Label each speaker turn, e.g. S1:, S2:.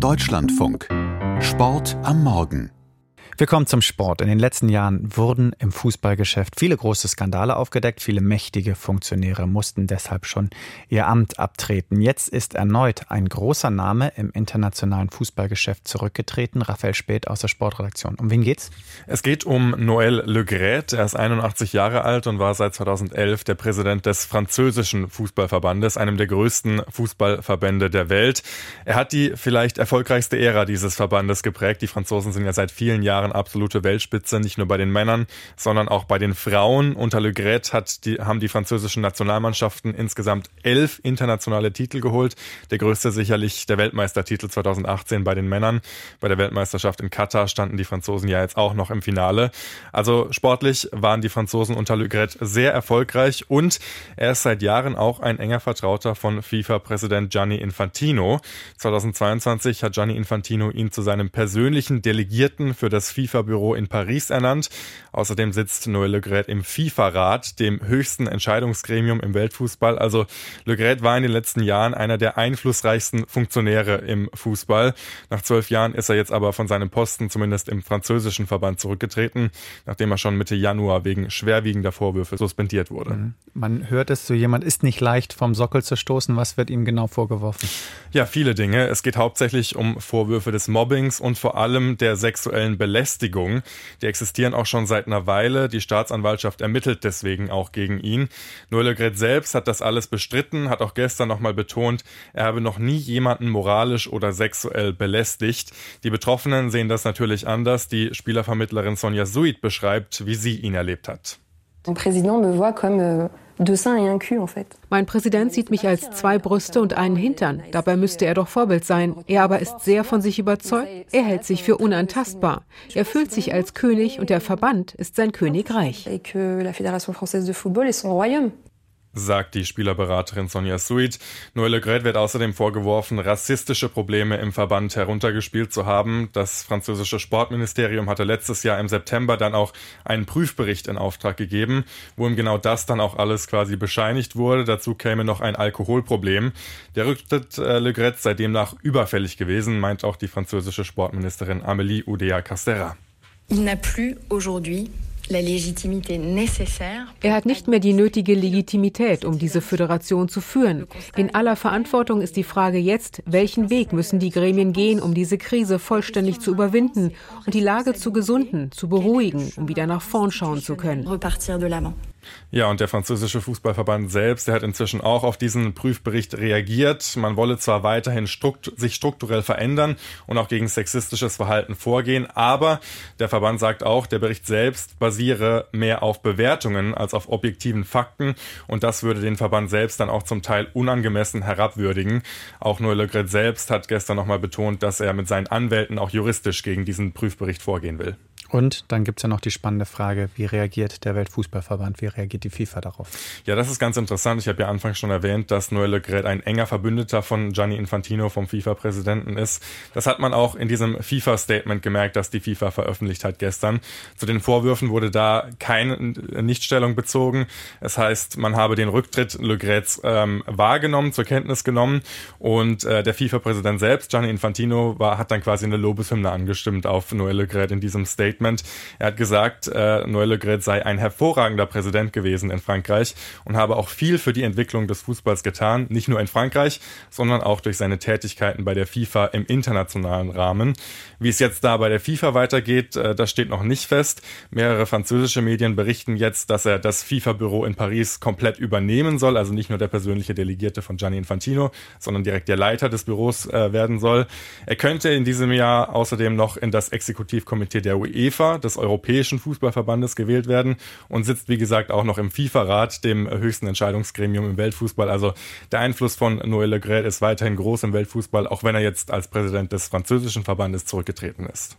S1: Deutschlandfunk. Sport am Morgen.
S2: Willkommen zum Sport. In den letzten Jahren wurden im Fußballgeschäft viele große Skandale aufgedeckt. Viele mächtige Funktionäre mussten deshalb schon ihr Amt abtreten. Jetzt ist erneut ein großer Name im internationalen Fußballgeschäft zurückgetreten. Raphael Spät aus der Sportredaktion. Um wen geht's?
S3: Es geht um Noël Le Gret. Er ist 81 Jahre alt und war seit 2011 der Präsident des französischen Fußballverbandes, einem der größten Fußballverbände der Welt. Er hat die vielleicht erfolgreichste Ära dieses Verbandes geprägt. Die Franzosen sind ja seit vielen Jahren Jahren absolute Weltspitze, nicht nur bei den Männern, sondern auch bei den Frauen. Unter Le Gret hat die, haben die französischen Nationalmannschaften insgesamt elf internationale Titel geholt. Der größte sicherlich der Weltmeistertitel 2018 bei den Männern. Bei der Weltmeisterschaft in Katar standen die Franzosen ja jetzt auch noch im Finale. Also sportlich waren die Franzosen unter Le Gret sehr erfolgreich und er ist seit Jahren auch ein enger Vertrauter von FIFA-Präsident Gianni Infantino. 2022 hat Gianni Infantino ihn zu seinem persönlichen Delegierten für das FIFA-Büro in Paris ernannt. Außerdem sitzt Noël Le Gret im FIFA-Rat, dem höchsten Entscheidungsgremium im Weltfußball. Also Le Gret war in den letzten Jahren einer der einflussreichsten Funktionäre im Fußball. Nach zwölf Jahren ist er jetzt aber von seinem Posten zumindest im französischen Verband zurückgetreten, nachdem er schon Mitte Januar wegen schwerwiegender Vorwürfe suspendiert wurde. Mhm.
S2: Man hört es so, jemand ist nicht leicht vom Sockel zu stoßen. Was wird ihm genau vorgeworfen?
S3: Ja, viele Dinge. Es geht hauptsächlich um Vorwürfe des Mobbings und vor allem der sexuellen Belästigung Belästigung. Die existieren auch schon seit einer Weile. Die Staatsanwaltschaft ermittelt deswegen auch gegen ihn. Noël Le Gret selbst hat das alles bestritten, hat auch gestern nochmal betont, er habe noch nie jemanden moralisch oder sexuell belästigt. Die Betroffenen sehen das natürlich anders. Die Spielervermittlerin Sonja Suid beschreibt, wie sie ihn erlebt hat.
S4: Euh,
S5: mein Präsident sieht mich als zwei Brüste und einen Hintern. Dabei müsste er doch Vorbild sein. Er aber ist sehr von sich überzeugt. Er hält sich für unantastbar. Er fühlt sich als König und der Verband ist sein Königreich
S3: sagt die Spielerberaterin Sonja Suid. Noël Le Gret wird außerdem vorgeworfen, rassistische Probleme im Verband heruntergespielt zu haben. Das französische Sportministerium hatte letztes Jahr im September dann auch einen Prüfbericht in Auftrag gegeben, wo ihm genau das dann auch alles quasi bescheinigt wurde. Dazu käme noch ein Alkoholproblem. Der Rücktritt äh, Le Gret sei demnach überfällig gewesen, meint auch die französische Sportministerin Amélie Oudéa-Castéra.
S6: Il n'a plus aujourd'hui
S5: er hat nicht mehr die nötige Legitimität, um diese Föderation zu führen. In aller Verantwortung ist die Frage jetzt, welchen Weg müssen die Gremien gehen, um diese Krise vollständig zu überwinden und die Lage zu gesunden, zu beruhigen, um wieder nach vorn schauen zu können.
S3: Ja, und der französische Fußballverband selbst, der hat inzwischen auch auf diesen Prüfbericht reagiert. Man wolle zwar weiterhin strukt sich strukturell verändern und auch gegen sexistisches Verhalten vorgehen, aber der Verband sagt auch, der Bericht selbst basiere mehr auf Bewertungen als auf objektiven Fakten und das würde den Verband selbst dann auch zum Teil unangemessen herabwürdigen. Auch Noël Le Gret selbst hat gestern nochmal betont, dass er mit seinen Anwälten auch juristisch gegen diesen Prüfbericht vorgehen will.
S2: Und dann gibt es ja noch die spannende Frage, wie reagiert der Weltfußballverband, wie reagiert die FIFA darauf?
S3: Ja, das ist ganz interessant. Ich habe ja anfangs schon erwähnt, dass Noël Le Gret ein enger Verbündeter von Gianni Infantino, vom FIFA-Präsidenten ist. Das hat man auch in diesem FIFA-Statement gemerkt, das die FIFA veröffentlicht hat gestern. Zu den Vorwürfen wurde da keine Nichtstellung bezogen. Es heißt, man habe den Rücktritt Le Grets ähm, wahrgenommen, zur Kenntnis genommen und äh, der FIFA-Präsident selbst, Gianni Infantino, war, hat dann quasi eine Lobeshymne angestimmt auf Noël Le Gret in diesem Statement. Statement. Er hat gesagt, äh, Noël Le Gret sei ein hervorragender Präsident gewesen in Frankreich und habe auch viel für die Entwicklung des Fußballs getan, nicht nur in Frankreich, sondern auch durch seine Tätigkeiten bei der FIFA im internationalen Rahmen. Wie es jetzt da bei der FIFA weitergeht, äh, das steht noch nicht fest. Mehrere französische Medien berichten jetzt, dass er das FIFA-Büro in Paris komplett übernehmen soll, also nicht nur der persönliche Delegierte von Gianni Infantino, sondern direkt der Leiter des Büros äh, werden soll. Er könnte in diesem Jahr außerdem noch in das Exekutivkomitee der UE UEFA, des Europäischen Fußballverbandes, gewählt werden und sitzt, wie gesagt, auch noch im FIFA-Rat, dem höchsten Entscheidungsgremium im Weltfußball. Also der Einfluss von Noël Le ist weiterhin groß im Weltfußball, auch wenn er jetzt als Präsident des französischen Verbandes zurückgetreten ist.